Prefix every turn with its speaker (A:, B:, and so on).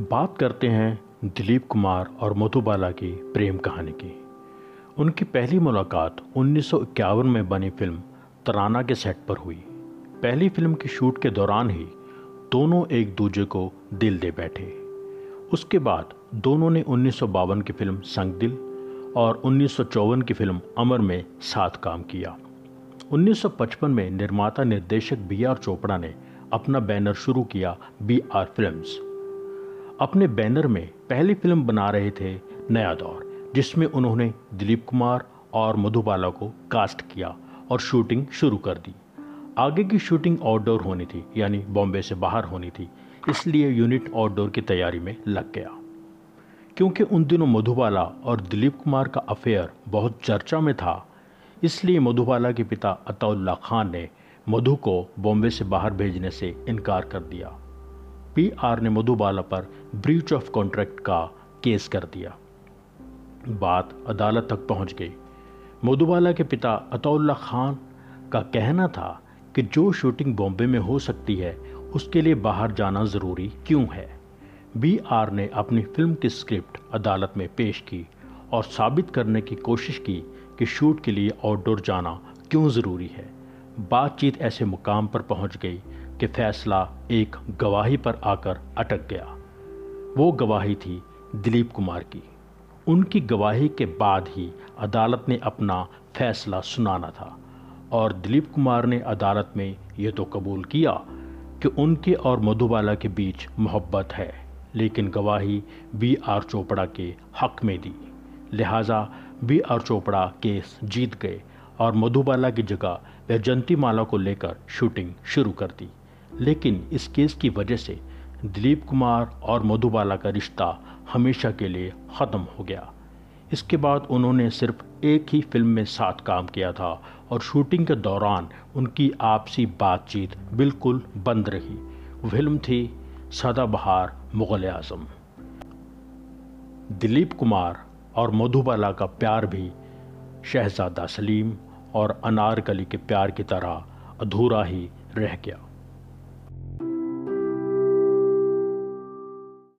A: बात करते हैं दिलीप कुमार और मधुबाला की प्रेम कहानी की। उनकी पहली मुलाकात उन्नीस सौ इक्यावन में बनी फ़िल्म तराना के सेट पर हुई। पहली फ़िल्म की शूट के दौरान ही दोनों एक दूजे को दिल दे बैठे। उसके बाद दोनों ने उन्नीस सौ बावन की फ़िल्म संग दिल और उन्नीस सौ चौवन की फ़िल्म अमर में साथ काम किया। 1955 में निर्माता निर्देशक बी आर चोपड़ा ने अपना बैनर शुरू किया बी आर फिल्म्स। अपने बैनर में पहली फ़िल्म बना रहे थे नया दौर, जिसमें उन्होंने दिलीप कुमार और मधुबाला को कास्ट किया और शूटिंग शुरू कर दी। आगे की शूटिंग आउटडोर होनी थी, यानी बॉम्बे से बाहर होनी थी, इसलिए यूनिट आउटडोर की तैयारी में लग गया। क्योंकि उन दिनों मधुबाला और दिलीप कुमार का अफेयर बहुत चर्चा में था, इसलिए मधुबाला के पिता अताउल्ला खान ने मधु को बॉम्बे से बाहर भेजने से इनकार कर दिया। पी आर ने मधुबाला पर ब्रीच ऑफ़ कॉन्ट्रैक्ट का केस कर दिया। बात अदालत तक पहुँच गई। मधुबाला के पिता अतौल्ला खान का कहना था कि जो शूटिंग बॉम्बे में हो सकती है, उसके लिए बाहर जाना ज़रूरी क्यों है। बी आर ने अपनी फ़िल्म की स्क्रिप्ट अदालत में पेश की और साबित करने की कोशिश की कि शूट के लिए आउटडोर जाना क्यों ज़रूरी है। बातचीत ऐसे मुकाम पर पहुँच गई कि फैसला एक गवाही पर आकर अटक गया। वो गवाही थी दिलीप कुमार की। उनकी गवाही के बाद ही अदालत ने अपना फैसला सुनाना था और दिलीप कुमार ने अदालत में ये तो कबूल किया कि उनके और मधुबाला के बीच मोहब्बत है, लेकिन गवाही बी आर चोपड़ा के हक में दी। लिहाजा बी आर चोपड़ा केस जीत गए और मधुबाला की जगह वैजंती माला को लेकर शूटिंग शुरू कर दी। लेकिन इस केस की वजह से दिलीप कुमार और मधुबाला का रिश्ता हमेशा के लिए ख़त्म हो गया। इसके बाद उन्होंने सिर्फ़ एक ही फ़िल्म में साथ काम किया था और शूटिंग के दौरान उनकी आपसी बातचीत बिल्कुल बंद रही। फ़िल्म थी सदाबहार मुग़ल आज़म। दिलीप कुमार और मधुबाला का प्यार भी शहजादा सलीम और अनारकली के प्यार की तरह अधूरा ही रह गया।